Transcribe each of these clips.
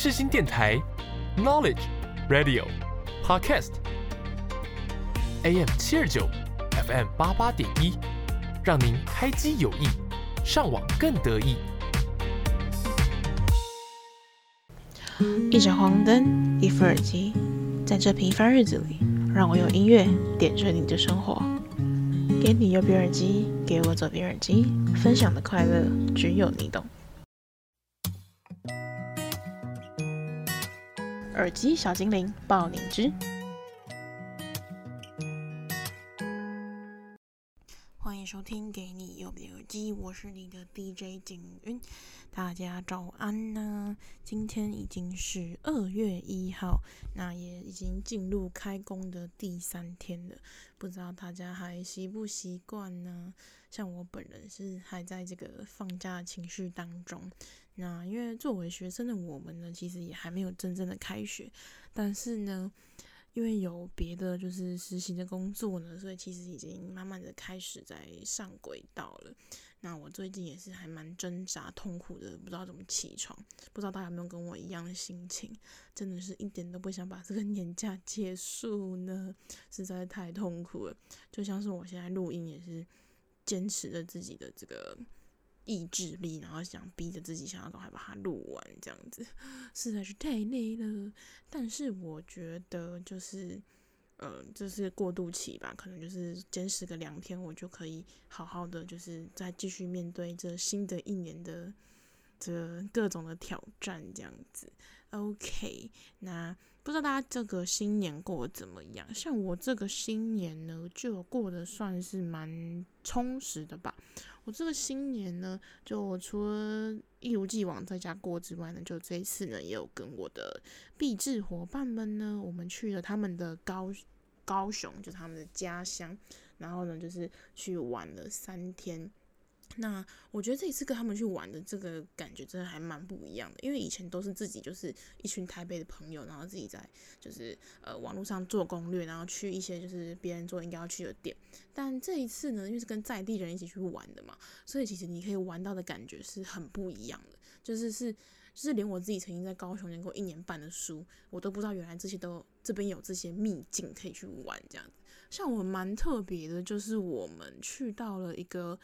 世新电台，Knowledge Radio Podcast，AM 七二九，FM 八八点一，让您开机有益，上网更得意。一盏黄灯，一副耳机，在这平凡日子里，让我用音乐点缀你的生活。给你右边耳机，给我左边耳机，分享的快乐只有你懂。耳机小精灵爆你知，欢迎收听《给你右边耳机》，我是你的 DJ 景云，大家早安呢、今天已经是二月一号，那也已经进入开工的第三天了，不知道大家还习不习惯呢？像我本人是还在这个放假情绪当中。那因为作为学生的我们呢，其实也还没有真正的开学，但是呢，因为有别的就是实习的工作呢，所以其实已经慢慢的开始在上轨道了。那我最近也是还蛮挣扎、痛苦的，不知道怎么起床。不知道大家有没有跟我一样的心情？真的是一点都不想把这个年假结束呢，实在太痛苦了。就像是我现在录音也是坚持着自己的这个。意志力，然后想逼着自己想要赶快把它录完，这样子实在是太累了。但是我觉得就是，呃，就是过渡期吧，可能就是坚持个两天，我就可以好好的，就是再继续面对这新的一年的这各种的挑战，这样子。OK，那不知道大家这个新年过得怎么样？像我这个新年呢，就过得算是蛮充实的吧。我这个新年呢，就除了一如既往在家过之外呢，就这一次呢，也有跟我的毕制伙伴们呢，我们去了他们的高高雄，就是他们的家乡，然后呢，就是去玩了三天。那我觉得这一次跟他们去玩的这个感觉真的还蛮不一样的，因为以前都是自己就是一群台北的朋友，然后自己在就是呃网络上做攻略，然后去一些就是别人说应该要去的店。但这一次呢，因为是跟在地人一起去玩的嘛，所以其实你可以玩到的感觉是很不一样的，就是是就是连我自己曾经在高雄念过一年半的书，我都不知道原来这些都这边有这些秘境可以去玩这样子。像我蛮特别的，就是我们去到了一个。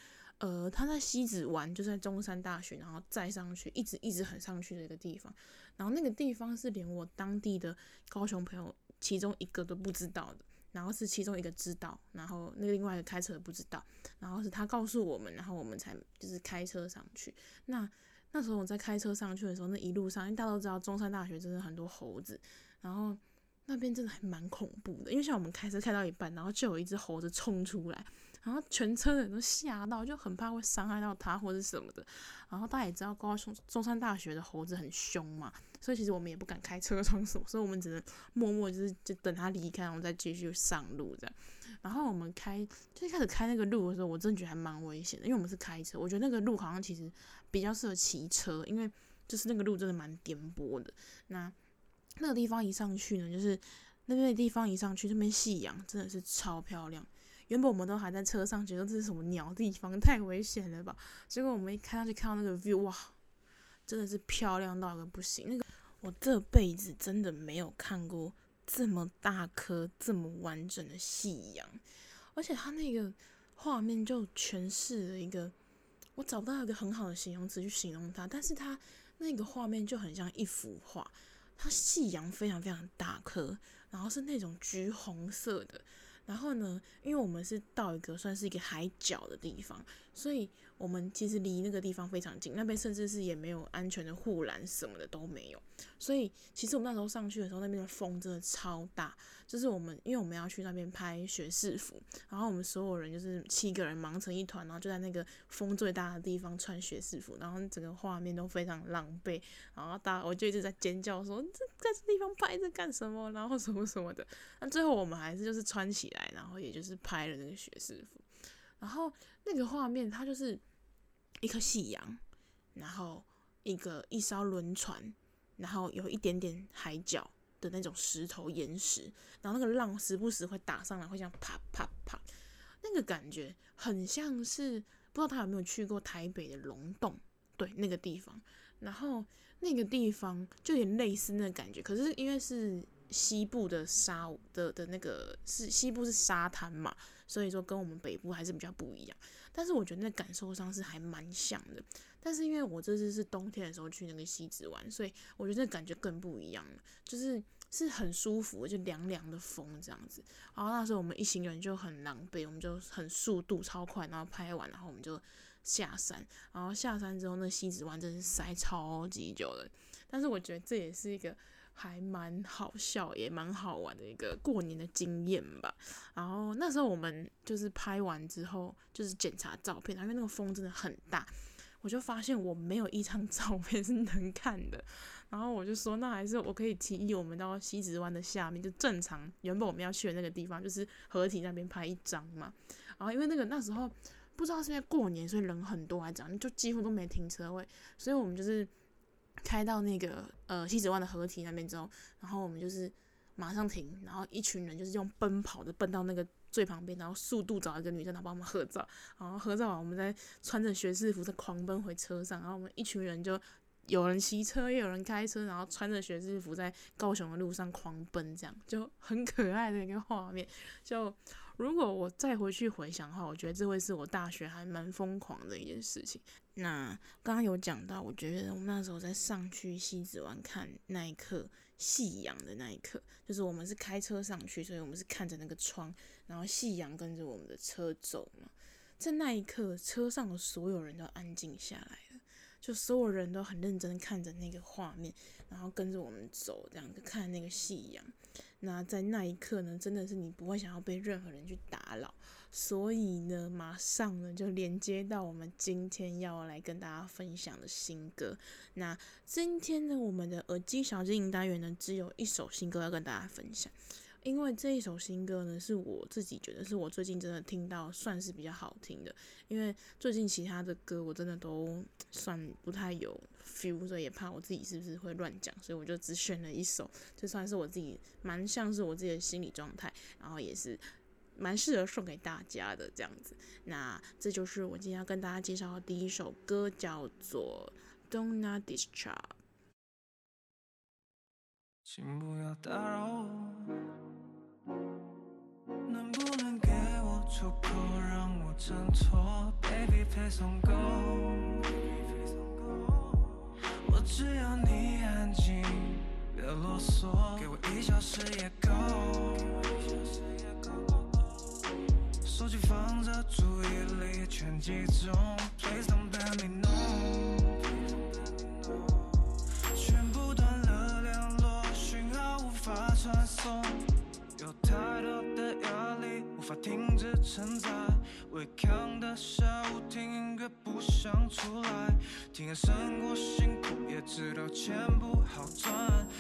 呃，他在西子湾，就在中山大学，然后再上去，一直一直很上去的一个地方。然后那个地方是连我当地的高雄朋友其中一个都不知道的，然后是其中一个知道，然后那个另外一个开车不知道，然后是他告诉我们，然后我们才就是开车上去。那那时候我在开车上去的时候，那一路上，因为大家都知道中山大学真的很多猴子，然后那边真的还蛮恐怖的，因为像我们开车开到一半，然后就有一只猴子冲出来。然后全车的人都吓到，就很怕会伤害到他或者什么的。然后大家也知道高雄中山大学的猴子很凶嘛，所以其实我们也不敢开车窗什么，所以我们只能默默就是就等他离开，然后再继续上路这样。然后我们开最开始开那个路的时候，我真的觉得还蛮危险的，因为我们是开车，我觉得那个路好像其实比较适合骑车，因为就是那个路真的蛮颠簸的。那那个地方一上去呢，就是那边的地方一上去，那边夕阳真的是超漂亮。原本我们都还在车上，觉得这是什么鸟地方，太危险了吧？结果我们一开上去看到那个 view，哇，真的是漂亮到个不行。那个我这辈子真的没有看过这么大颗、这么完整的夕阳，而且它那个画面就诠释了一个，我找不到一个很好的形容词去形容它，但是它那个画面就很像一幅画。它夕阳非常非常大颗，然后是那种橘红色的。然后呢，因为我们是到一个算是一个海角的地方，所以我们其实离那个地方非常近，那边甚至是也没有安全的护栏，什么的都没有。所以其实我们那时候上去的时候，那边的风真的超大。就是我们因为我们要去那边拍学士服，然后我们所有人就是七个人忙成一团，然后就在那个风最大的地方穿学士服，然后整个画面都非常狼狈。然后大家我就一直在尖叫说：“这在这地方拍这干什么？”然后什么什么的。那最后我们还是就是穿起来，然后也就是拍了那个学士服。然后那个画面它就是一颗夕阳，然后一个一艘轮船，然后有一点点海角。的那种石头岩石，然后那个浪时不时会打上来，会像啪啪啪，那个感觉很像是不知道他有没有去过台北的龙洞，对那个地方，然后那个地方就有点类似那个感觉，可是因为是西部的沙的的那个是西部是沙滩嘛，所以说跟我们北部还是比较不一样。但是我觉得那感受上是还蛮像的。但是因为我这次是冬天的时候去那个西子湾，所以我觉得那感觉更不一样了，就是是很舒服，就凉凉的风这样子。然后那时候我们一行人就很狼狈，我们就很速度超快，然后拍完，然后我们就。下山，然后下山之后，那西子湾真是塞超级久了。但是我觉得这也是一个还蛮好笑，也蛮好玩的一个过年的经验吧。然后那时候我们就是拍完之后，就是检查照片，因为那个风真的很大，我就发现我没有一张 照片是能看的。然后我就说，那还是我可以提议我们到西子湾的下面，就正常原本我们要去的那个地方，就是河堤那边拍一张嘛。然后因为那个那时候。不知道是因为过年，所以人很多，还这样，就几乎都没停车位，所以我们就是开到那个呃西子湾的河堤那边之后，然后我们就是马上停，然后一群人就是用奔跑的奔到那个最旁边，然后速度找一个女生，然后帮我们合照，然后合照完，我们再穿着学士服再狂奔回车上，然后我们一群人就有人骑车，也有人开车，然后穿着学士服在高雄的路上狂奔，这样就很可爱的一个画面，就。如果我再回去回想的话，我觉得这会是我大学还蛮疯狂的一件事情。那刚刚有讲到，我觉得我们那时候在上去西子湾看那一刻夕阳的那一刻，就是我们是开车上去，所以我们是看着那个窗，然后夕阳跟着我们的车走嘛。在那一刻，车上的所有人都安静下来，就所有人都很认真看着那个画面，然后跟着我们走，这样看那个夕阳。那在那一刻呢，真的是你不会想要被任何人去打扰，所以呢，马上呢就连接到我们今天要来跟大家分享的新歌。那今天呢，我们的耳机小精灵单元呢，只有一首新歌要跟大家分享。因为这一首新歌呢，是我自己觉得是我最近真的听到算是比较好听的。因为最近其他的歌我真的都算不太有 feel，所以也怕我自己是不是会乱讲，所以我就只选了一首，这算是我自己蛮像是我自己的心理状态，然后也是蛮适合送给大家的这样子。那这就是我今天要跟大家介绍的第一首歌，叫做《Do Not Disturb》。请不要打扰我。能不能给我出口，让我挣脱？Baby，please don't go。我只要你安静，别啰嗦，给我一小时也够。手机放着，注意力全集中，Please don't let me know。法传送。有太多的压力无法停止承载，违抗的下午听音乐不想出来，听得胜过辛苦，也知道钱不好赚，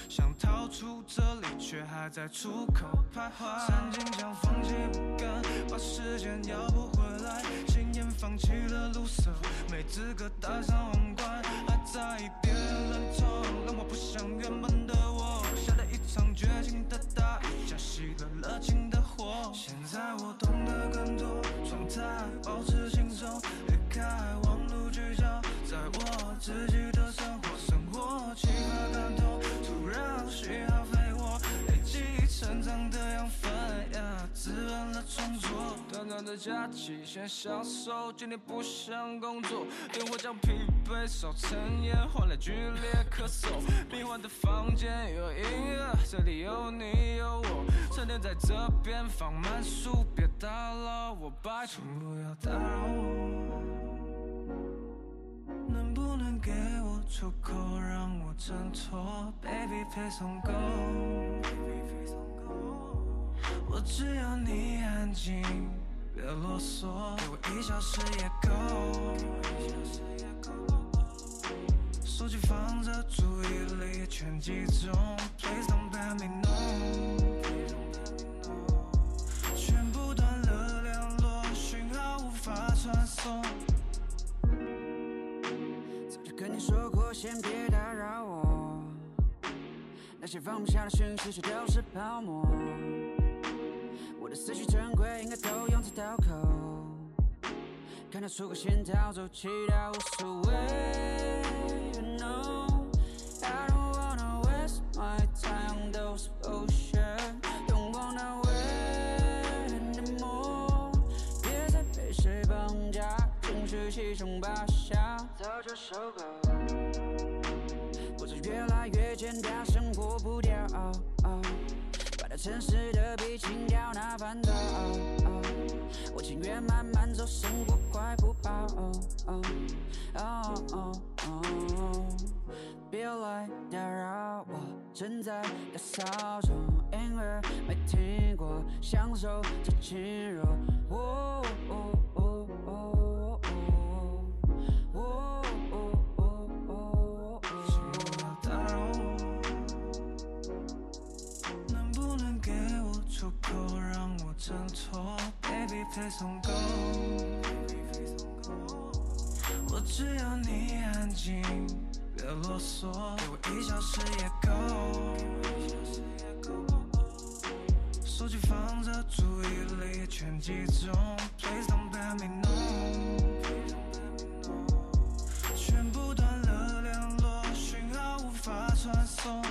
想逃出这里却还在出口徘徊，曾经想放弃不甘，把时间要不回来，轻言放弃了路色，没资格戴上皇冠，还在意别人认同，让我不想原本，绝情的大雨。熄了热情的火，现在我懂得更多，状态保持短短的假期先享受，今天不想工作，点火将疲惫烧成烟，换来剧烈咳嗽。迷幻的房间有音乐，这里有你有我。沉淀在这边，放慢速，别打扰我，拜托不要打扰我。能不能给我出口，让我挣脱？Baby please don't go。我只要你安静，别啰嗦，给我一小时也够。手机放着，注意力全集中，Please don't let me know。全部断了联络，信号无法传送早就跟你说过，先别打扰我。那些放不下的讯息，却都是泡沫。我的思绪珍贵，应该都用在刀口。看得出个心跳，走起来无所谓。No, I don't wanna waste my time on those ocean. Don't wanna wait anymore. 别再被谁绑架，情绪七上八下，早就受够。我子越来越简单。城市的比情调那烦躁，我情愿慢慢走，生活快不跑。别来打扰我，正在打扫中，音乐没听过，享受这轻柔。哦哦哦？Baby please don't go，我只要你安静。别啰嗦，给我一小时也够。手机放着，注意力全集中。Please don't let me know。全部断了联络，讯号无法传送。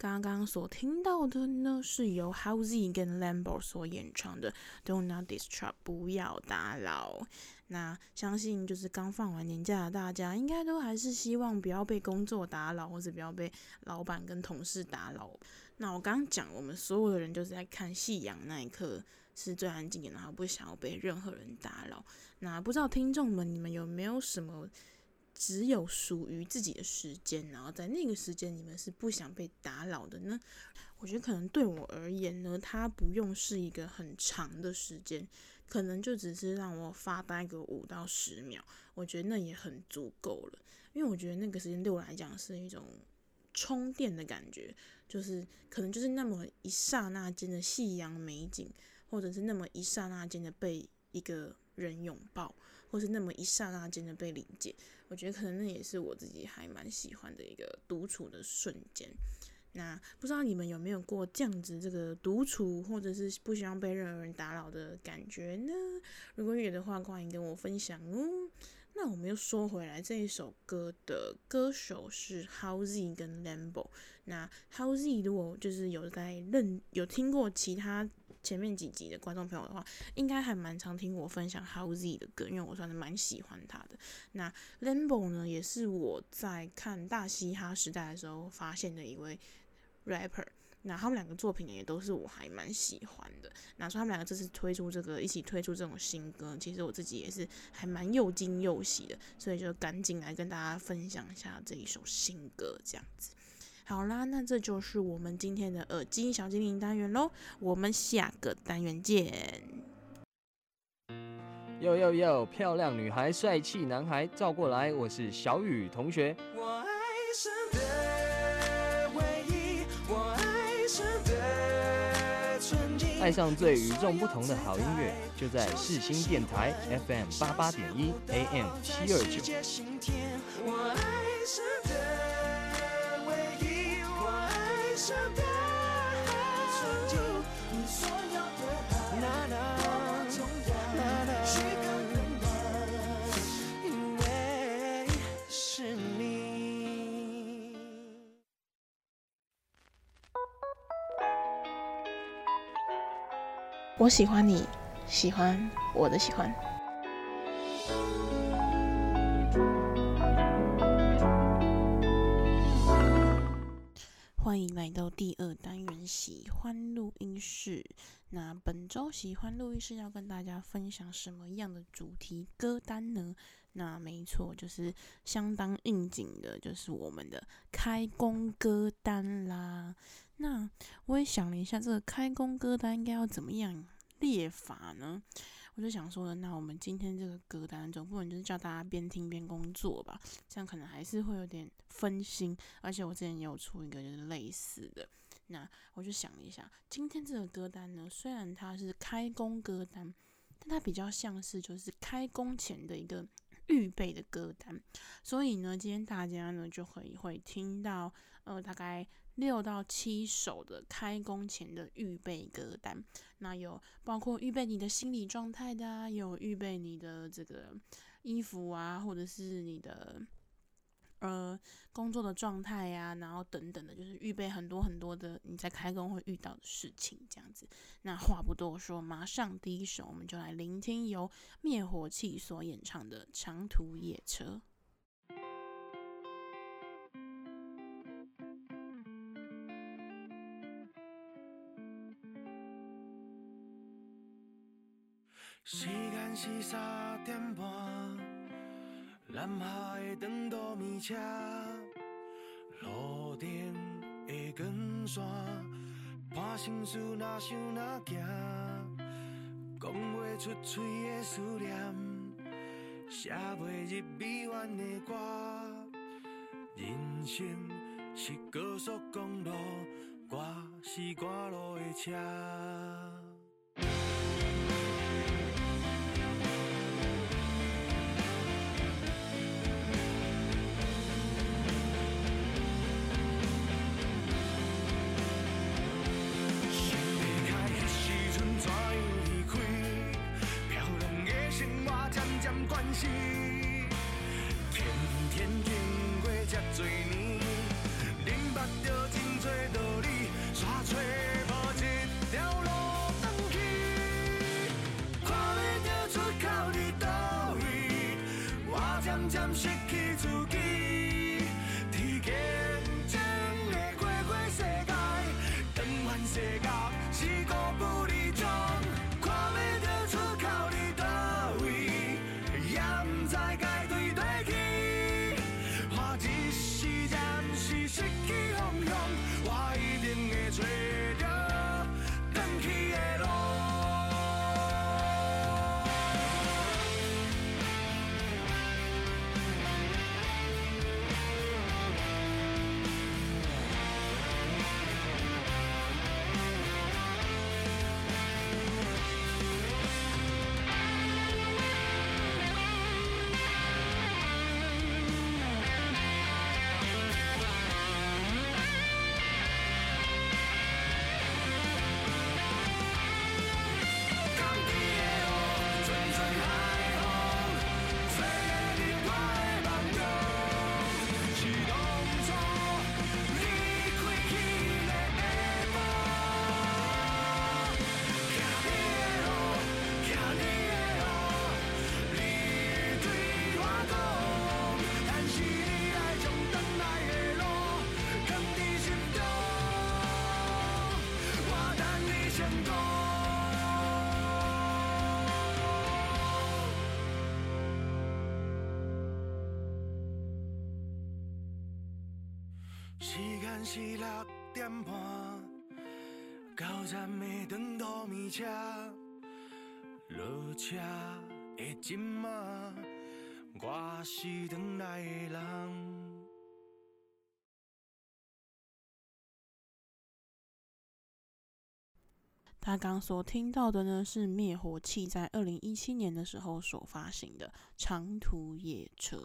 刚刚所听到的呢，是由 Halsey 跟 Lambo 所演唱的《Do Not Disturb》，不要打扰。那相信就是刚放完年假的大家，应该都还是希望不要被工作打扰，或是不要被老板跟同事打扰。那我刚刚讲，我们所有的人就是在看夕阳那一刻是最安静的，然后不想要被任何人打扰。那不知道听众们，你们有没有什么？只有属于自己的时间，然后在那个时间，你们是不想被打扰的呢？我觉得可能对我而言呢，它不用是一个很长的时间，可能就只是让我发呆个五到十秒，我觉得那也很足够了。因为我觉得那个时间对我来讲是一种充电的感觉，就是可能就是那么一刹那间的夕阳美景，或者是那么一刹那间的被一个人拥抱。或是那么一刹那间的被理解，我觉得可能那也是我自己还蛮喜欢的一个独处的瞬间。那不知道你们有没有过这样子这个独处，或者是不希望被任何人打扰的感觉呢？如果有的话，欢迎跟我分享哦。那我们又说回来，这一首歌的歌手是 Halsey 跟 Lambo。那 Halsey 如果就是有在认有听过其他。前面几集的观众朋友的话，应该还蛮常听我分享 Howzy 的歌，因为我算是蛮喜欢他的。那 Lambo 呢，也是我在看大嘻哈时代的时候发现的一位 rapper。那他们两个作品也都是我还蛮喜欢的。那说他们两个这次推出这个，一起推出这种新歌，其实我自己也是还蛮又惊又喜的，所以就赶紧来跟大家分享一下这一首新歌，这样子。好啦，那这就是我们今天的耳机小精灵单元喽，我们下个单元见。哟哟哟，漂亮女孩，帅气男孩，照过来，我是小雨同学。我爱上的唯一，我爱上的纯净，爱上最与众不同的好音乐，就在世新电台 FM 八八点一 AM 七二九。我我喜欢你，喜欢我的喜欢。欢迎来到第二单元喜欢录音室。那本周喜欢录音室要跟大家分享什么样的主题歌单呢？那没错，就是相当应景的，就是我们的开工歌单啦。那我也想了一下，这个开工歌单应该要怎么样列法呢？我就想说呢，那我们今天这个歌单总不能就是叫大家边听边工作吧？这样可能还是会有点分心。而且我之前也有出一个就是类似的，那我就想了一下，今天这个歌单呢，虽然它是开工歌单，但它比较像是就是开工前的一个预备的歌单。所以呢，今天大家呢就会会听到呃大概。六到七首的开工前的预备歌单，那有包括预备你的心理状态的啊，有预备你的这个衣服啊，或者是你的呃工作的状态呀，然后等等的，就是预备很多很多的你在开工会遇到的事情这样子。那话不多说，马上第一首我们就来聆听由灭火器所演唱的《长途夜车》。时间是三点半，南下的长途米车，路灯的光线，伴心事哪想哪行，讲不出嘴的思念，写不入臂弯的歌，人生是高速公路，我是赶路的车。渐失去自己。间是六点半，到站的长途米车，落车的今仔，我是等来的人。他刚所听到的呢，是灭火器在二零一七年的时候所发行的《长途夜车》。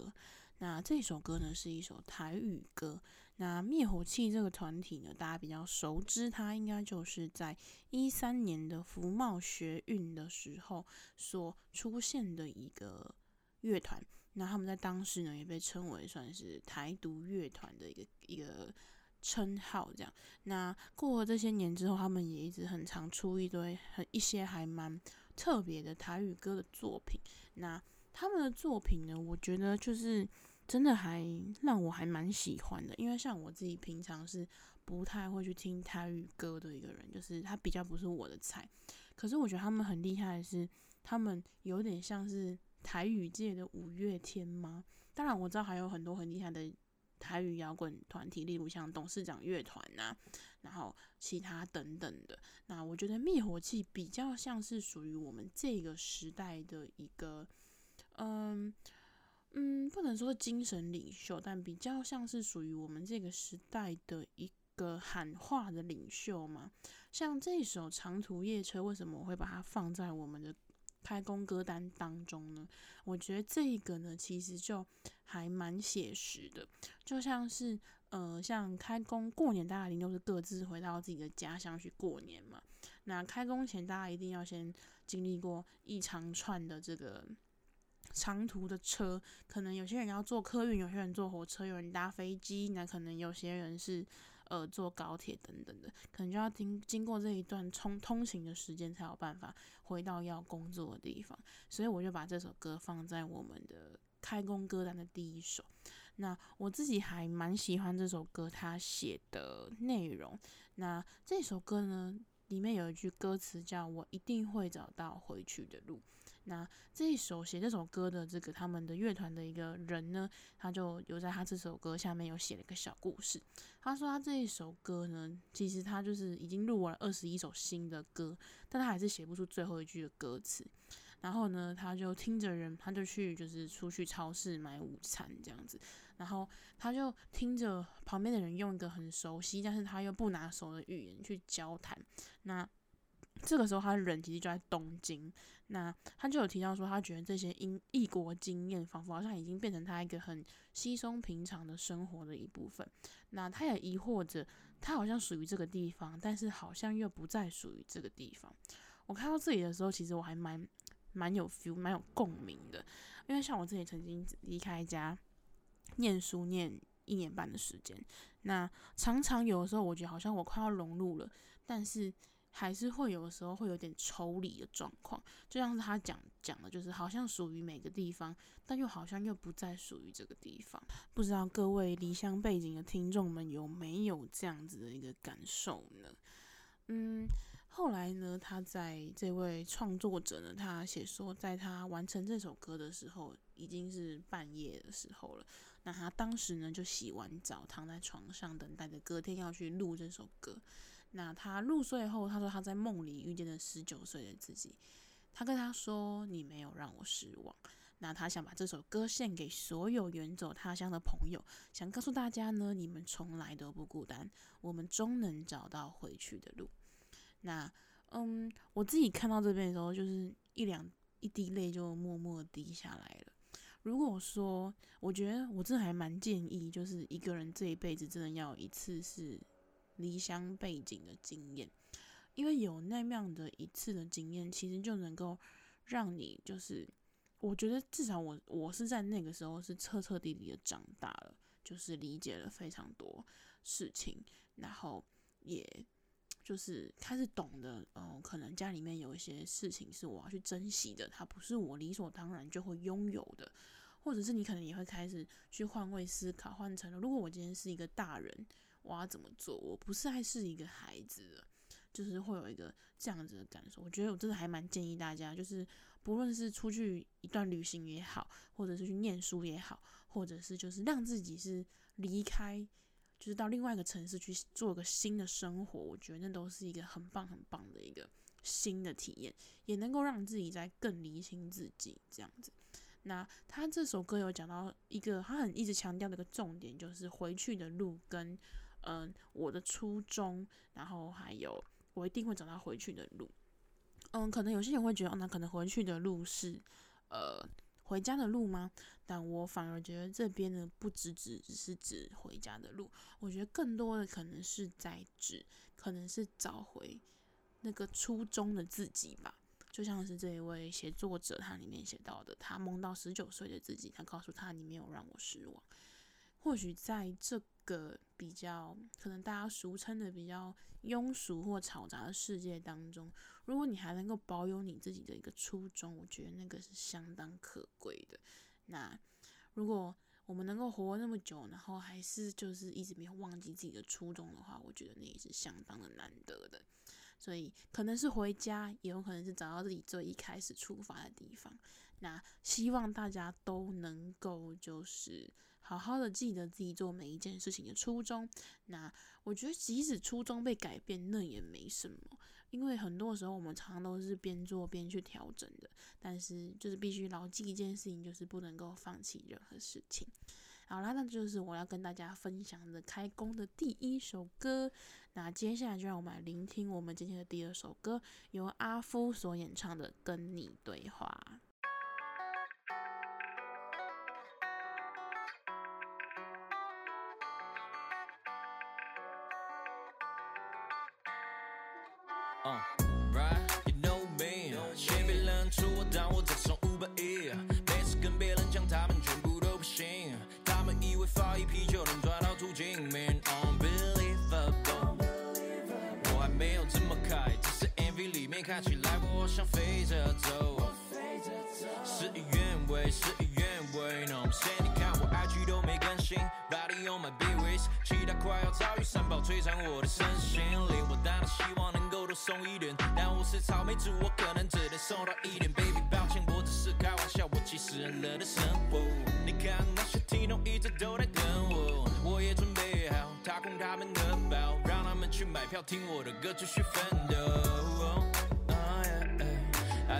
那这首歌呢，是一首台语歌。那灭火器这个团体呢，大家比较熟知，它应该就是在一三年的福茂学运的时候所出现的一个乐团。那他们在当时呢，也被称为算是台独乐团的一个一个称号。这样，那过了这些年之后，他们也一直很常出一堆很一些还蛮特别的台语歌的作品。那他们的作品呢，我觉得就是。真的还让我还蛮喜欢的，因为像我自己平常是不太会去听台语歌的一个人，就是他比较不是我的菜。可是我觉得他们很厉害的是，他们有点像是台语界的五月天吗？当然我知道还有很多很厉害的台语摇滚团体，例如像董事长乐团呐，然后其他等等的。那我觉得灭火器比较像是属于我们这个时代的一个，嗯。嗯，不能说精神领袖，但比较像是属于我们这个时代的一个喊话的领袖嘛。像这首《长途夜车》，为什么我会把它放在我们的开工歌单当中呢？我觉得这个呢，其实就还蛮写实的，就像是呃，像开工过年，大家一定都是各自回到自己的家乡去过年嘛。那开工前，大家一定要先经历过一长串的这个。长途的车，可能有些人要坐客运，有些人坐火车，有人搭飞机，那可能有些人是呃坐高铁等等的，可能就要经经过这一段通通行的时间，才有办法回到要工作的地方。所以我就把这首歌放在我们的开工歌单的第一首。那我自己还蛮喜欢这首歌，他写的内容。那这首歌呢，里面有一句歌词叫“我一定会找到回去的路”。那这一首写这首歌的这个他们的乐团的一个人呢，他就有在他这首歌下面有写了一个小故事。他说他这一首歌呢，其实他就是已经录完了二十一首新的歌，但他还是写不出最后一句的歌词。然后呢，他就听着人，他就去就是出去超市买午餐这样子。然后他就听着旁边的人用一个很熟悉，但是他又不拿手的语言去交谈。那这个时候，他的人其实就在东京。那他就有提到说，他觉得这些异异国经验，仿佛好像已经变成他一个很稀松平常的生活的一部分。那他也疑惑着，他好像属于这个地方，但是好像又不再属于这个地方。我看到这里的时候，其实我还蛮蛮有 feel，蛮有共鸣的。因为像我自己曾经离开家。念书念一年半的时间，那常常有的时候，我觉得好像我快要融入了，但是还是会有的时候会有点抽离的状况，就像是他讲讲的，就是好像属于每个地方，但又好像又不再属于这个地方。不知道各位离乡背景的听众们有没有这样子的一个感受呢？嗯。后来呢，他在这位创作者呢，他写说，在他完成这首歌的时候，已经是半夜的时候了。那他当时呢，就洗完澡，躺在床上，等待着隔天要去录这首歌。那他入睡后，他说他在梦里遇见了十九岁的自己。他跟他说：“你没有让我失望。”那他想把这首歌献给所有远走他乡的朋友，想告诉大家呢，你们从来都不孤单，我们终能找到回去的路。那，嗯，我自己看到这边的时候，就是一两一滴泪就默默滴下来了。如果说，我觉得我真的还蛮建议，就是一个人这一辈子真的要有一次是离乡背井的经验，因为有那样的一次的经验，其实就能够让你，就是我觉得至少我我是在那个时候是彻彻底底的长大了，就是理解了非常多事情，然后也。就是开始懂得，嗯、呃，可能家里面有一些事情是我要去珍惜的，它不是我理所当然就会拥有的，或者是你可能也会开始去换位思考，换成了如果我今天是一个大人，我要怎么做？我不是还是一个孩子的，就是会有一个这样子的感受。我觉得我真的还蛮建议大家，就是不论是出去一段旅行也好，或者是去念书也好，或者是就是让自己是离开。就是到另外一个城市去做个新的生活，我觉得那都是一个很棒很棒的一个新的体验，也能够让自己在更理清自己这样子。那他这首歌有讲到一个，他很一直强调的一个重点，就是回去的路跟嗯、我的初衷，然后还有我一定会找到回去的路。嗯，可能有些人会觉得，哦，那可能回去的路是呃。回家的路吗？但我反而觉得这边呢，不只只只是指回家的路，我觉得更多的可能是在指，可能是找回那个初衷的自己吧。就像是这一位写作者他里面写到的，他梦到十九岁的自己，他告诉他，你没有让我失望。或许在这个比较可能大家俗称的比较庸俗或嘈杂的世界当中，如果你还能够保有你自己的一个初衷，我觉得那个是相当可贵的。那如果我们能够活那么久，然后还是就是一直没有忘记自己的初衷的话，我觉得那也是相当的难得的。所以可能是回家，也有可能是找到自己最一开始出发的地方。那希望大家都能够就是。好好的记得自己做每一件事情的初衷。那我觉得，即使初衷被改变，那也没什么，因为很多时候我们常常都是边做边去调整的。但是，就是必须牢记一件事情，就是不能够放弃任何事情。好啦，那就是我要跟大家分享的开工的第一首歌。那接下来就让我们来聆听我们今天的第二首歌，由阿夫所演唱的《跟你对话》。想飞着走。事与愿违，事与愿违。No say 你看我 IG 都没更新，Riding on my big ways，期待快要遭遇三宝摧残我的身心灵。我当然希望能够多送一点，但我是草莓族，我可能只能送到一点。Baby，抱歉，我只是开玩笑，我其实很乐的生活。你看那些听众一直都在等我，我也准备好掏空他们的包，让他们去买票听我的歌，继续奋斗。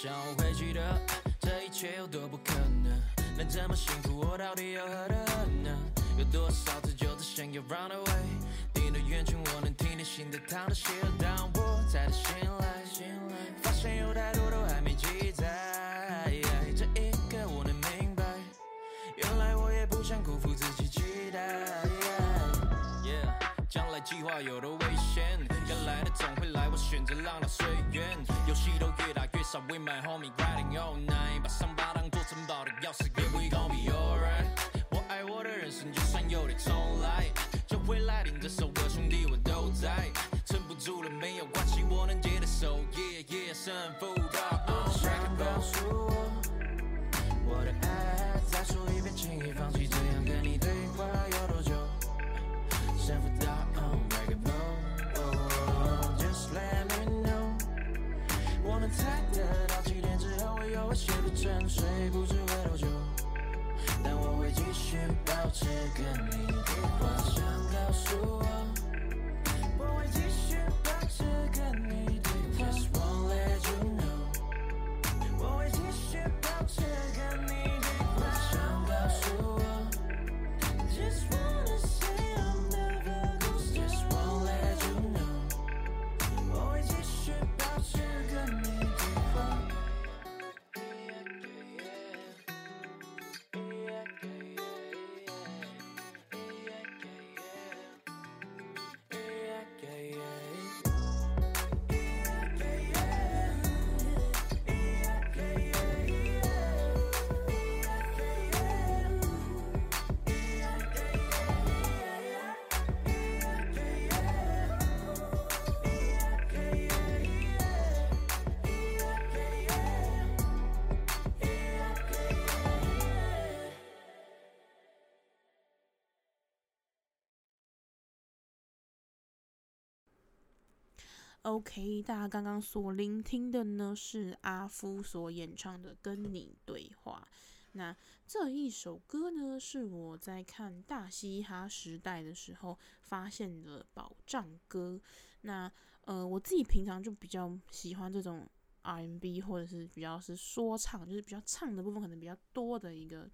想我会记得这一切有多不可能，能这么幸福，我到底有何德何能？有多少次就只想要 run away，你的远去我能听见心在淌的血，当我再次醒来，发现有太多都还没记载，这一刻我能明白，原来我也不想辜负自己期待。将来计划有多危险，该来的总会来，我选择让它随缘，游戏都越打越少，With my homie grinding all night，把伤疤当作城堡的钥匙，Yeah we gon' be alright。我爱我的人生，就算有点重来，就会来听这首歌，兄弟我都在，撑不住了没有关系，我能接得受，Yeah yeah，胜负到。谁敢告诉我，我的爱，再说一遍，轻易放弃，这样跟你对话有多久？胜负到。猜得到几点之后会有我写的沉睡，不知会多久，但我会继续保持跟你电话。想告诉我，我会继续保持跟你 OK，大家刚刚所聆听的呢是阿夫所演唱的《跟你对话》。那这一首歌呢是我在看《大嘻哈时代》的时候发现的宝藏歌。那呃，我自己平常就比较喜欢这种 R&B 或者是比较是说唱，就是比较唱的部分可能比较多的一个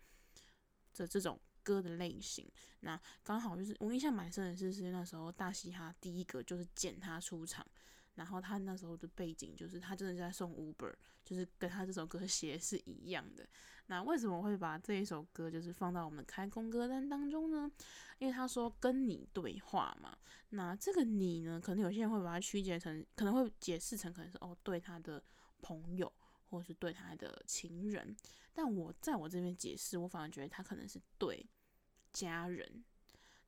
这这种歌的类型。那刚好就是我印象蛮深的是，是那时候大嘻哈第一个就是剪他出场。然后他那时候的背景就是他真的在送 Uber，就是跟他这首歌写是一样的。那为什么会把这一首歌就是放到我们开工歌单当中呢？因为他说跟你对话嘛。那这个你呢，可能有些人会把它曲解成，可能会解释成可能是哦对他的朋友，或者是对他的情人。但我在我这边解释，我反而觉得他可能是对家人。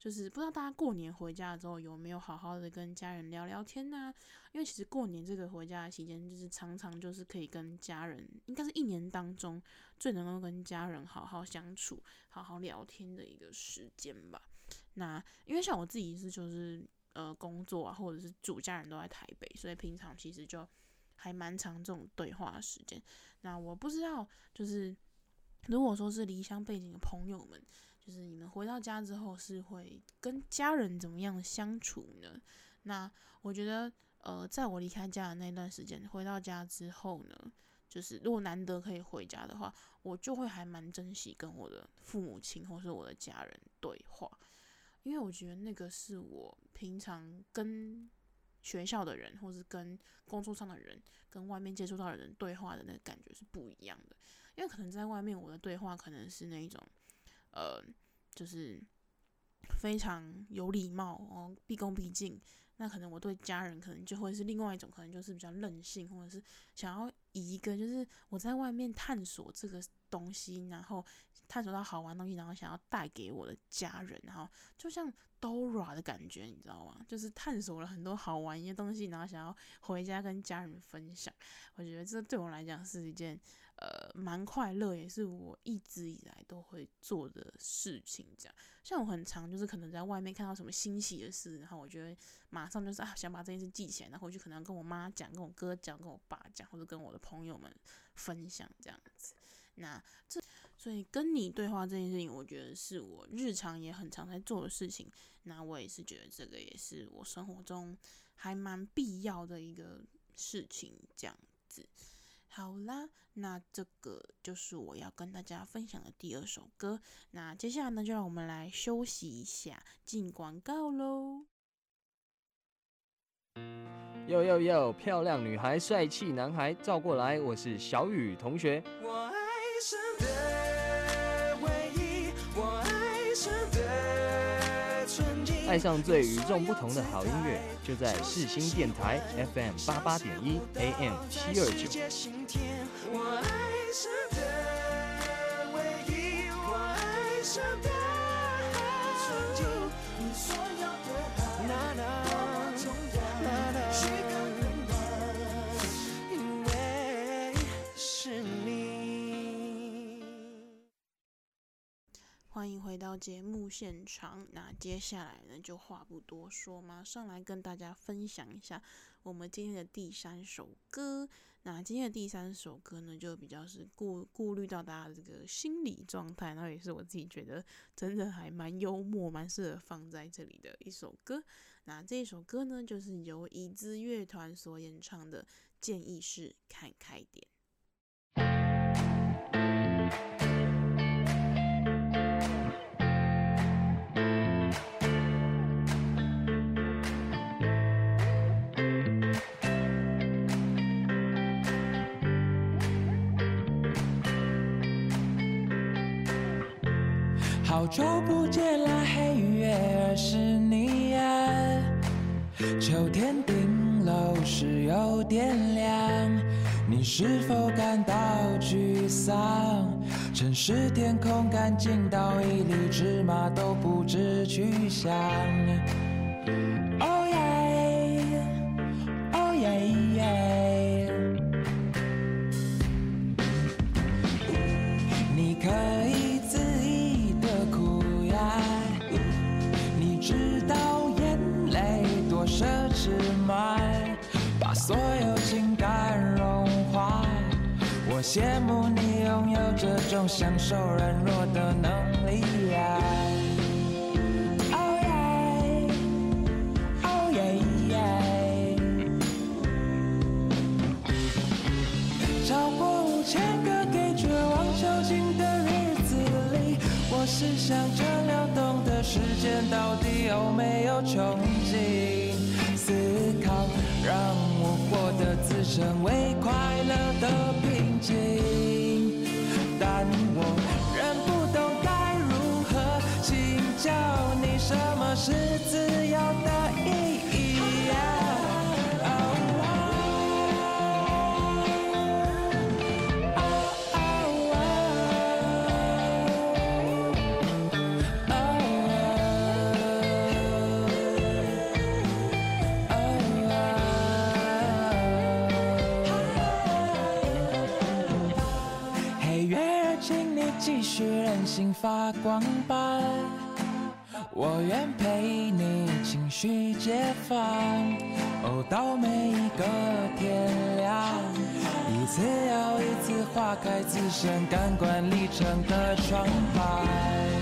就是不知道大家过年回家之后有没有好好的跟家人聊聊天呢？因为其实过年这个回家的期间，就是常常就是可以跟家人，应该是一年当中最能够跟家人好好相处、好好聊天的一个时间吧。那因为像我自己是就是呃工作啊，或者是主家人都在台北，所以平常其实就还蛮常这种对话时间。那我不知道，就是如果说是离乡背景的朋友们。就是你们回到家之后是会跟家人怎么样相处呢？那我觉得，呃，在我离开家的那段时间，回到家之后呢，就是如果难得可以回家的话，我就会还蛮珍惜跟我的父母亲或是我的家人对话，因为我觉得那个是我平常跟学校的人或是跟工作上的人、跟外面接触到的人对话的那个感觉是不一样的。因为可能在外面，我的对话可能是那一种，呃，就是非常有礼貌哦，毕恭毕敬。那可能我对家人可能就会是另外一种，可能就是比较任性，或者是想要以一个就是我在外面探索这个东西，然后探索到好玩东西，然后想要带给我的家人，然后就像 Dora 的感觉，你知道吗？就是探索了很多好玩一些东西，然后想要回家跟家人分享。我觉得这对我来讲是一件。呃，蛮快乐，也是我一直以来都会做的事情。这样，像我很常就是可能在外面看到什么新奇的事，然后我觉得马上就是啊，想把这件事记起来，然后回去可能跟我妈讲、跟我哥讲、跟我爸讲，或者跟我的朋友们分享这样子。那这，所以跟你对话这件事情，我觉得是我日常也很常在做的事情。那我也是觉得这个也是我生活中还蛮必要的一个事情，这样子。好啦，那这个就是我要跟大家分享的第二首歌。那接下来呢，就让我们来休息一下，进广告喽。哟哟哟，漂亮女孩，帅气男孩，照过来，我是小雨同学。我爱上最与众不同的好音乐，就在世新电台 FM 八八点一 AM 七二九。回到节目现场。那接下来呢，就话不多说，马上来跟大家分享一下我们今天的第三首歌。那今天的第三首歌呢，就比较是顾顾虑到大家的这个心理状态，然后也是我自己觉得真的还蛮幽默、蛮适合放在这里的一首歌。那这首歌呢，就是由椅子乐团所演唱的，建议是看开点。好久不见啦，黑月儿是你呀。秋天顶楼是有点凉，你是否感到沮丧？城市天空干净到一粒芝麻都不知去向。哦耶，哦耶耶，你可羡慕你拥有这种享受软弱的能力呀。哦耶，哦耶耶。超过五千个给绝望囚禁的日子里，我是想着流动的时间到底有没有穷尽。思考让我获得自身为快乐的平但我仍不懂该如何请教你什么是自由。发光吧，我愿陪你情绪解放。哦，到每一个天亮，一次又一次划开自身感官历程的窗台。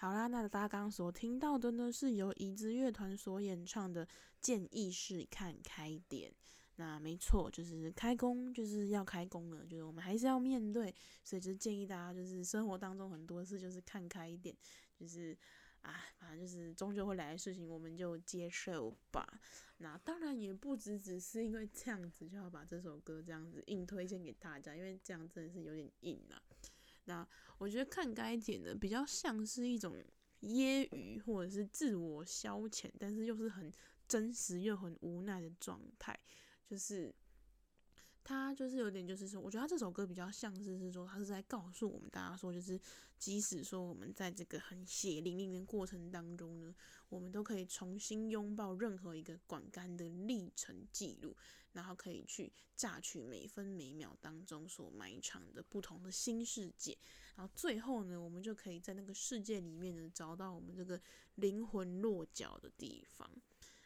好啦，那大家刚所听到的呢，是由椅子乐团所演唱的《建议是看开点》。那没错，就是开工，就是要开工了，就是我们还是要面对，所以就建议大家，就是生活当中很多事就是看开一点，就是啊，反正就是终究会来的事情，我们就接受吧。那当然也不只只是因为这样子就要把这首歌这样子硬推荐给大家，因为这样真的是有点硬啊。那我觉得看该点的比较像是一种揶揄或者是自我消遣，但是又是很真实又很无奈的状态。就是他就是有点就是说，我觉得他这首歌比较像是是说，他是在告诉我们大家说，就是即使说我们在这个很血淋淋的过程当中呢，我们都可以重新拥抱任何一个管干的历程记录。然后可以去榨取每分每秒当中所埋藏的不同的新世界，然后最后呢，我们就可以在那个世界里面呢，找到我们这个灵魂落脚的地方。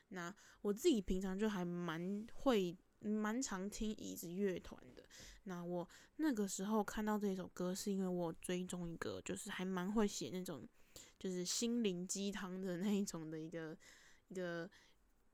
那我自己平常就还蛮会蛮常听椅子乐团的。那我那个时候看到这首歌，是因为我追踪一个就是还蛮会写那种就是心灵鸡汤的那一种的一个一个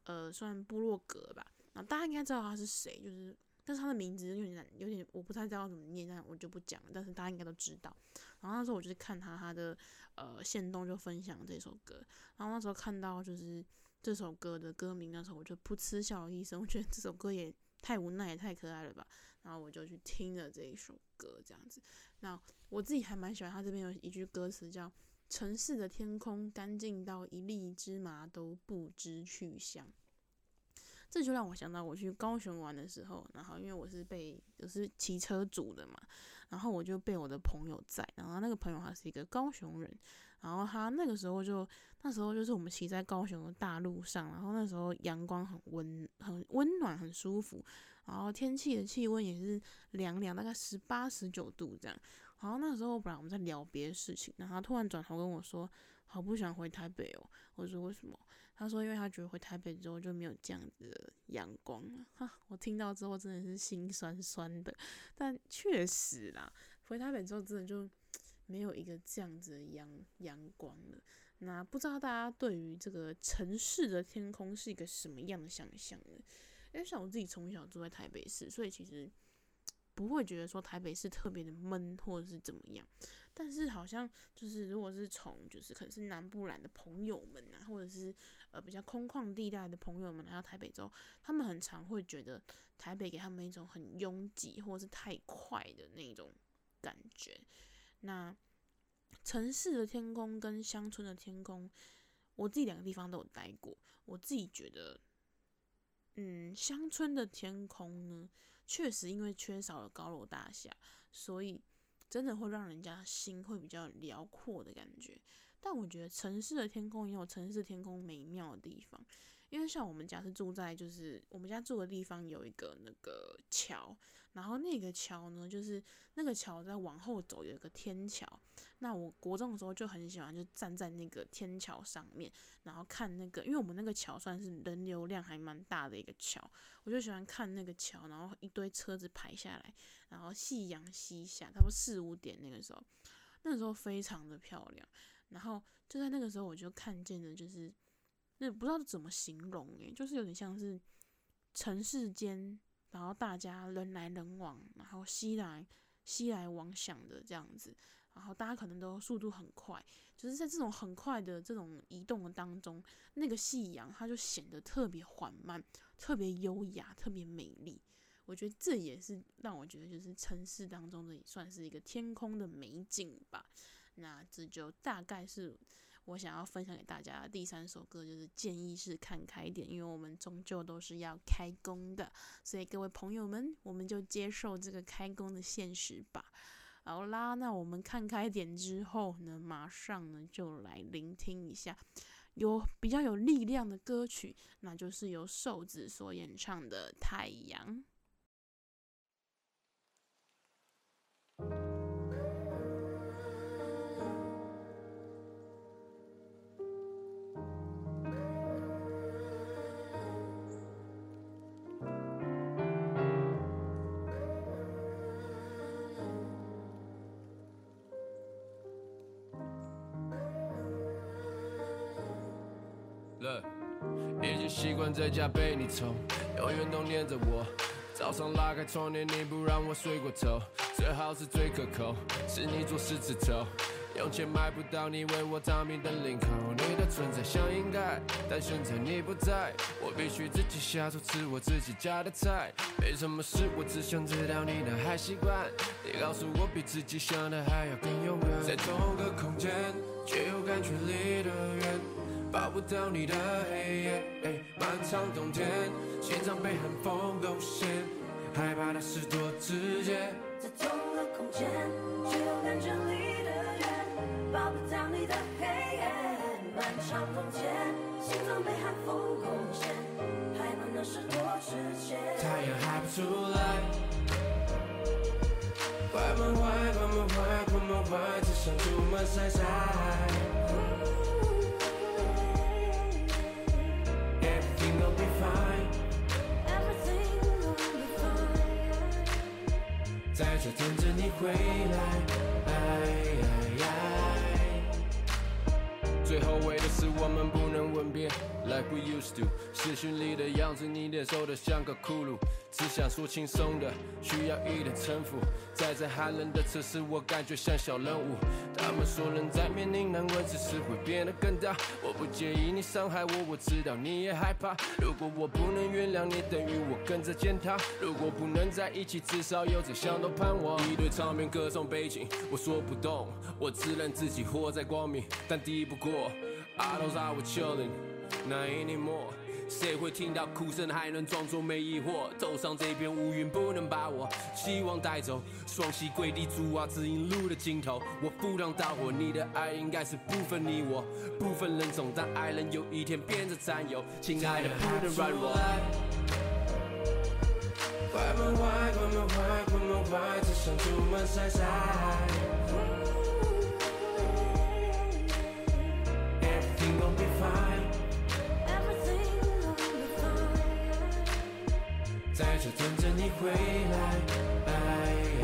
呃算部落格吧。那大家应该知道他是谁，就是，但是他的名字有点，有点我不太知道怎么念，但我就不讲。但是大家应该都知道。然后那时候我就是看他他的呃现动就分享这首歌，然后那时候看到就是这首歌的歌名，那时候我就噗嗤笑了一声，我觉得这首歌也太无奈也太可爱了吧。然后我就去听了这一首歌，这样子。那我自己还蛮喜欢他这边有一句歌词叫“城市的天空干净到一粒芝麻都不知去向”。这就让我想到我去高雄玩的时候，然后因为我是被我是骑车组的嘛，然后我就被我的朋友载，然后那个朋友他是一个高雄人，然后他那个时候就那时候就是我们骑在高雄的大路上，然后那时候阳光很温很温暖很舒服，然后天气的气温也是凉凉，大概十八十九度这样，然后那时候本来我们在聊别的事情，然后他突然转头跟我说，好不想回台北哦，我说为什么？他说：“因为他觉得回台北之后就没有这样子的阳光了。”哈，我听到之后真的是心酸酸的。但确实啦，回台北之后真的就没有一个这样子的阳阳光了。那不知道大家对于这个城市的天空是一个什么样的想象呢？因为像我自己从小住在台北市，所以其实不会觉得说台北市特别的闷或者是怎么样。但是好像就是，如果是从就是可能是南部来的朋友们啊，或者是呃比较空旷地带的朋友们来到台北之后，他们很常会觉得台北给他们一种很拥挤或者是太快的那种感觉。那城市的天空跟乡村的天空，我自己两个地方都有待过，我自己觉得，嗯，乡村的天空呢，确实因为缺少了高楼大厦，所以。真的会让人家心会比较辽阔的感觉，但我觉得城市的天空也有城市天空美妙的地方，因为像我们家是住在就是我们家住的地方有一个那个桥。然后那个桥呢，就是那个桥在往后走有一个天桥。那我国中的时候就很喜欢，就站在那个天桥上面，然后看那个，因为我们那个桥算是人流量还蛮大的一个桥，我就喜欢看那个桥，然后一堆车子排下来，然后夕阳西下，差不多四五点那个时候，那个时候非常的漂亮。然后就在那个时候，我就看见了，就是那不知道怎么形容诶，就是有点像是城市间。然后大家人来人往，然后熙来熙来往想的这样子，然后大家可能都速度很快，就是在这种很快的这种移动的当中，那个夕阳它就显得特别缓慢、特别优雅、特别美丽。我觉得这也是让我觉得就是城市当中的算是一个天空的美景吧。那这就大概是。我想要分享给大家的第三首歌，就是建议是看开一点，因为我们终究都是要开工的，所以各位朋友们，我们就接受这个开工的现实吧。好啦，那我们看开点之后呢，马上呢就来聆听一下有比较有力量的歌曲，那就是由瘦子所演唱的《太阳》。在家被你宠，永远都黏着我。早上拉开窗帘，你不让我睡过头。最好是最可口，是你做狮子头。用钱买不到你为我着迷的领口，你的存在像应该，但现在你不在，我必须自己下厨吃我自己家的菜。没什么事，我只想知道你的还习惯。你告诉我比自己想的还要更勇敢，在同个空间却又感觉离得远，抱不到你的黑夜。漫长冬天，心脏被寒风攻陷，害怕的事多直接。在同个空间却又感觉离得远。抱不到你的黑夜，漫长冬天，心脏被寒风攻陷，还能那是多直接。太阳还不出来，关门坏，关门坏，关门坏，只想出门晒晒。在这等着你回来。最后悔的是我们不能吻别，like we used to。视讯里的样子，你脸瘦得像个骷髅。只想说轻松的，需要一点城府。在这寒冷的城市，我感觉像小人物。他们说人在面临难关，只是会变得更大。我不介意你伤害我，我知道你也害怕。如果我不能原谅你，等于我跟着践踏。如果不能在一起，至少有这相同盼望。一堆场面，各种背景，我说不动，我只能自己活在光明，但敌不过。I thought I was chilling, not anymore. 谁会听到哭声还能装作没疑惑？头上这片乌云不能把我希望带走。双膝跪地，主啊，指引路的尽头。我赴汤蹈火，你的爱应该是不分你我，不分人种，但爱人有一天变成战友。亲爱的，不能软弱。关门坏，关门坏，关门坏，只想出门晒晒。在这等着你回来。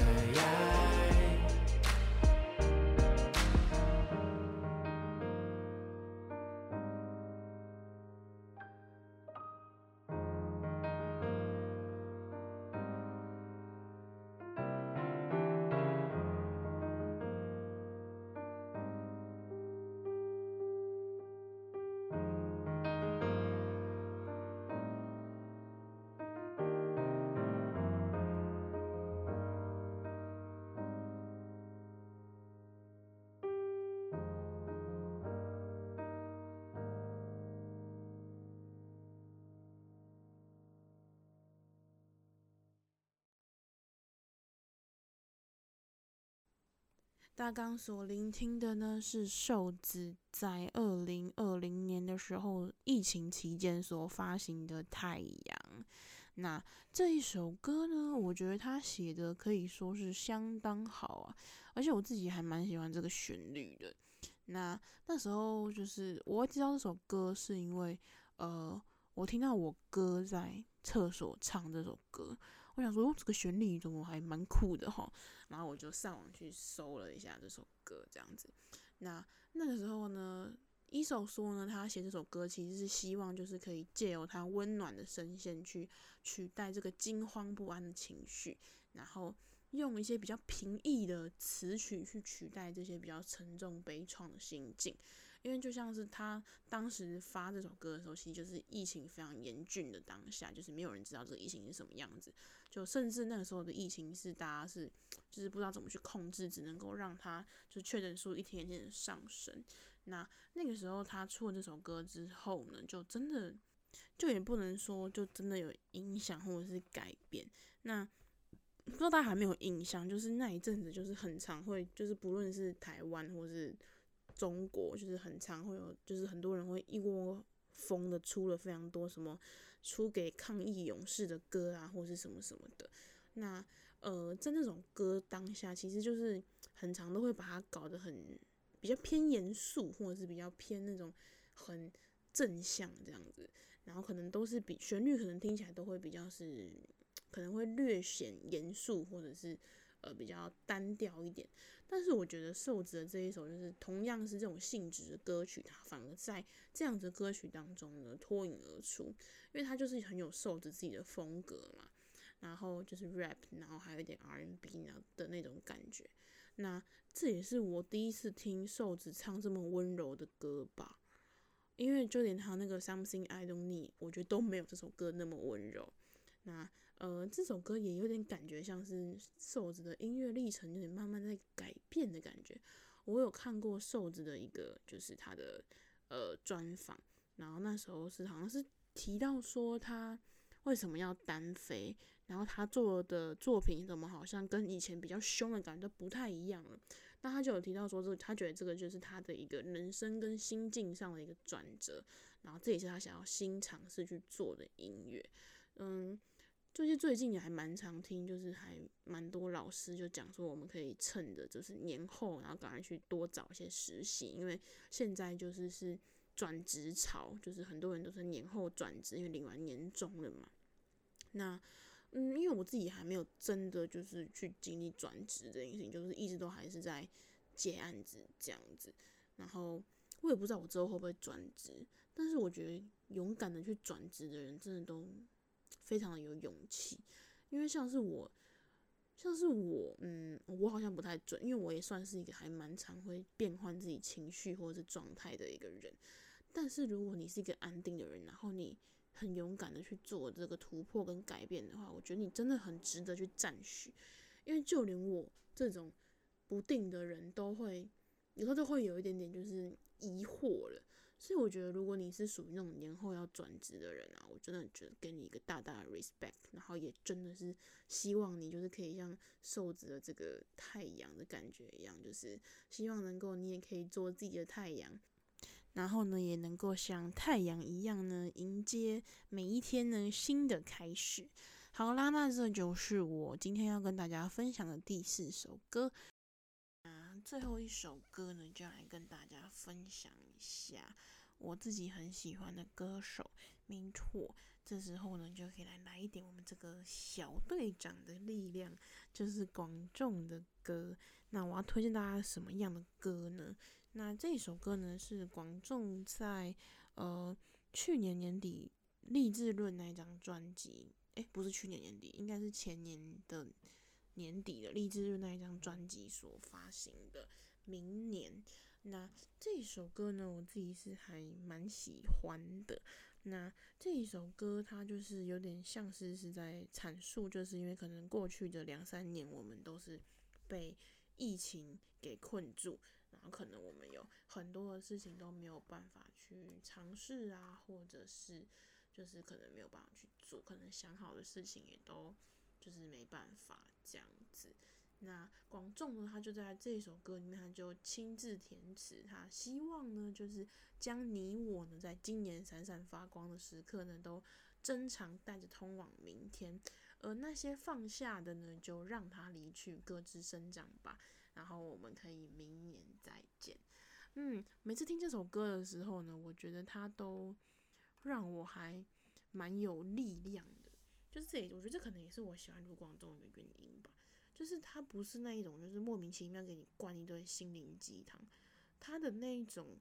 大纲所聆听的呢，是瘦子在二零二零年的时候疫情期间所发行的《太阳》。那这一首歌呢，我觉得他写的可以说是相当好啊，而且我自己还蛮喜欢这个旋律的。那那时候就是我会知道这首歌，是因为呃，我听到我哥在厕所唱这首歌。我想说，哦，这个旋律怎么还蛮酷的哈，然后我就上网去搜了一下这首歌，这样子。那那个时候呢，一首说呢，他写这首歌其实是希望就是可以借由他温暖的声线去取代这个惊慌不安的情绪，然后用一些比较平易的词曲去取代这些比较沉重悲怆的心境。因为就像是他当时发这首歌的时候，其实就是疫情非常严峻的当下，就是没有人知道这个疫情是什么样子，就甚至那个时候的疫情是大家是就是不知道怎么去控制，只能够让他就确诊数一天一天的上升。那那个时候他出了这首歌之后呢，就真的就也不能说就真的有影响或者是改变。那不知道大家还没有印象，就是那一阵子就是很常会就是不论是台湾或是。中国就是很常会有，就是很多人会一窝蜂的出了非常多什么出给抗疫勇士的歌啊，或是什么什么的。那呃，在那种歌当下，其实就是很常都会把它搞得很比较偏严肃，或者是比较偏那种很正向这样子。然后可能都是比旋律可能听起来都会比较是可能会略显严肃，或者是。呃比较单调一点。但是我觉得瘦子的这一首就是同样是这种性质的歌曲，它反而在这样子歌曲当中呢脱颖而出，因为它就是很有瘦子自己的风格嘛。然后就是 rap，然后还有一点 R&B 呢的那种感觉。那这也是我第一次听瘦子唱这么温柔的歌吧，因为就连他那个 Something I Don't Need，我觉得都没有这首歌那么温柔。那呃，这首歌也有点感觉像是瘦子的音乐历程有点慢慢在改变的感觉。我有看过瘦子的一个就是他的呃专访，然后那时候是好像是提到说他为什么要单飞。然后他做的作品怎么好像跟以前比较凶的感觉都不太一样了？那他就有提到说，这他觉得这个就是他的一个人生跟心境上的一个转折，然后这也是他想要新尝试去做的音乐。嗯，最近最近也还蛮常听，就是还蛮多老师就讲说，我们可以趁着就是年后，然后赶快去多找一些实习，因为现在就是是转职潮，就是很多人都是年后转职，因为领完年终了嘛。那嗯，因为我自己还没有真的就是去经历转职这件事情，就是一直都还是在接案子这样子。然后我也不知道我之后会不会转职，但是我觉得勇敢的去转职的人真的都非常的有勇气。因为像是我，像是我，嗯，我好像不太准，因为我也算是一个还蛮常会变换自己情绪或者是状态的一个人。但是如果你是一个安定的人，然后你很勇敢的去做这个突破跟改变的话，我觉得你真的很值得去赞许，因为就连我这种不定的人都会，有时候都会有一点点就是疑惑了。所以我觉得，如果你是属于那种年后要转职的人啊，我真的觉得给你一个大大的 respect，然后也真的是希望你就是可以像瘦子的这个太阳的感觉一样，就是希望能够你也可以做自己的太阳。然后呢，也能够像太阳一样呢，迎接每一天呢新的开始。好啦，那这就是我今天要跟大家分享的第四首歌。最后一首歌呢，就来跟大家分享一下我自己很喜欢的歌手，没错。这时候呢，就可以来来一点我们这个小队长的力量，就是广仲的歌。那我要推荐大家什么样的歌呢？那这首歌呢，是广仲在呃去年年底《励志论》那张专辑，诶，不是去年年底，应该是前年的年底的《励志论》那一张专辑所发行的。明年，那这首歌呢，我自己是还蛮喜欢的。那这一首歌，它就是有点像是是在阐述，就是因为可能过去的两三年，我们都是被疫情给困住。然后可能我们有很多的事情都没有办法去尝试啊，或者是就是可能没有办法去做，可能想好的事情也都就是没办法这样子。那广仲呢，他就在这首歌里面，他就亲自填词，他希望呢，就是将你我呢，在今年闪闪发光的时刻呢，都珍藏带着通往明天，而那些放下的呢，就让它离去，各自生长吧。然后我们可以明年再见。嗯，每次听这首歌的时候呢，我觉得它都让我还蛮有力量。就是这，我觉得这可能也是我喜欢卢广仲的原因吧。就是他不是那一种，就是莫名其妙给你灌一堆心灵鸡汤，他的那一种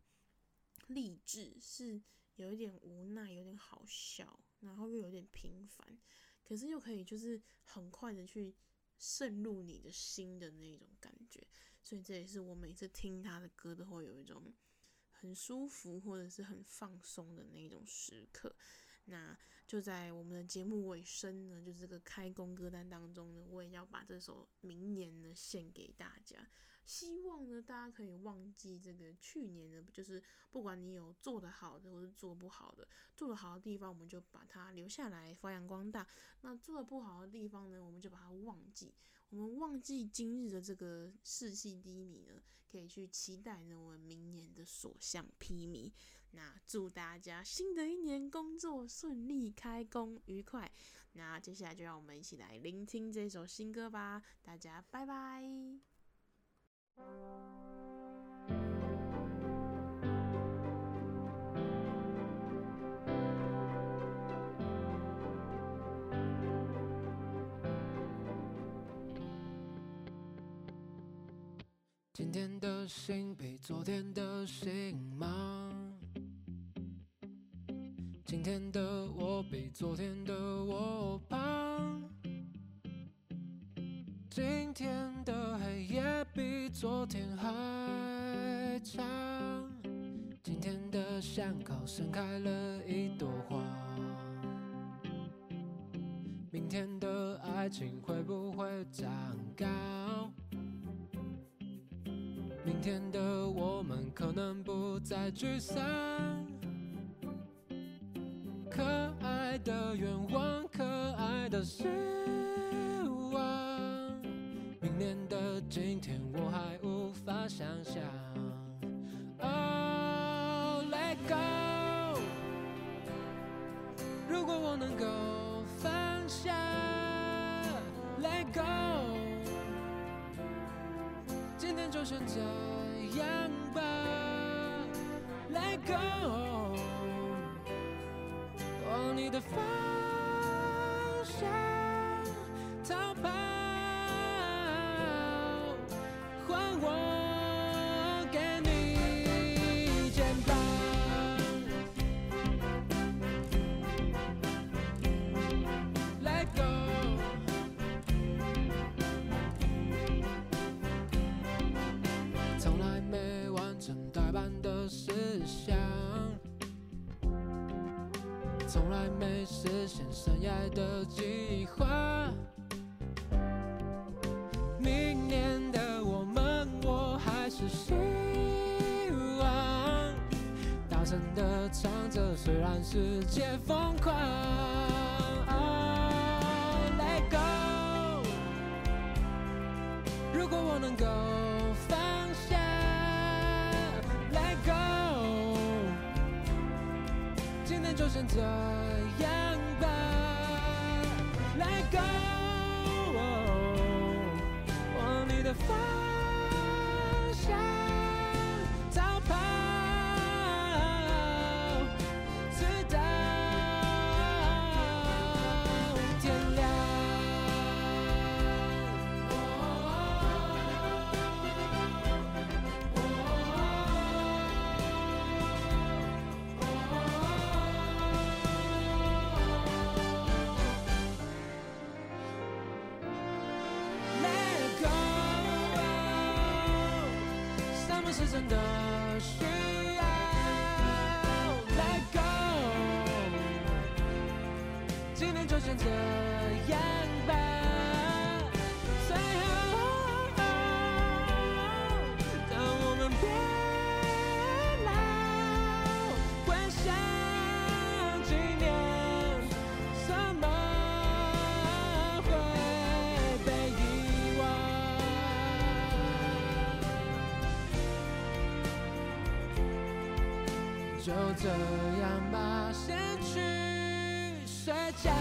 励志是有一点无奈，有点好笑，然后又有点平凡，可是又可以就是很快的去。渗入你的心的那种感觉，所以这也是我每次听他的歌都会有一种很舒服或者是很放松的那种时刻。那就在我们的节目尾声呢，就是这个开工歌单当中呢，我也要把这首《明年》呢献给大家。希望呢，大家可以忘记这个去年的，就是不管你有做得好的或是做不好的，做得好的地方我们就把它留下来发扬光大，那做得不好的地方呢，我们就把它忘记。我们忘记今日的这个士气低迷呢，可以去期待呢我们明年的所向披靡。那祝大家新的一年工作顺利，开工愉快。那接下来就让我们一起来聆听这首新歌吧，大家拜拜。今天的心比昨天的心忙，今天的我比昨天的我胖，今天的黑夜比昨天还长，今天的巷口盛开了一朵花，明天的爱情会不会长高？明天的我们可能不再沮丧，可爱的愿望，可爱的失望。明年的今天我还无法想象。Oh, let go。如果我能够放下，Let go。今天就先这样吧，Let go，往你的方向逃跑，换我。从来没实现深爱的计划。明年的我们，我还是希望大声的唱着，虽然世界疯狂。Oh, let go，如果我能够就现在。是真的需要？Let go，今天就先这样就这样吧，先去睡觉。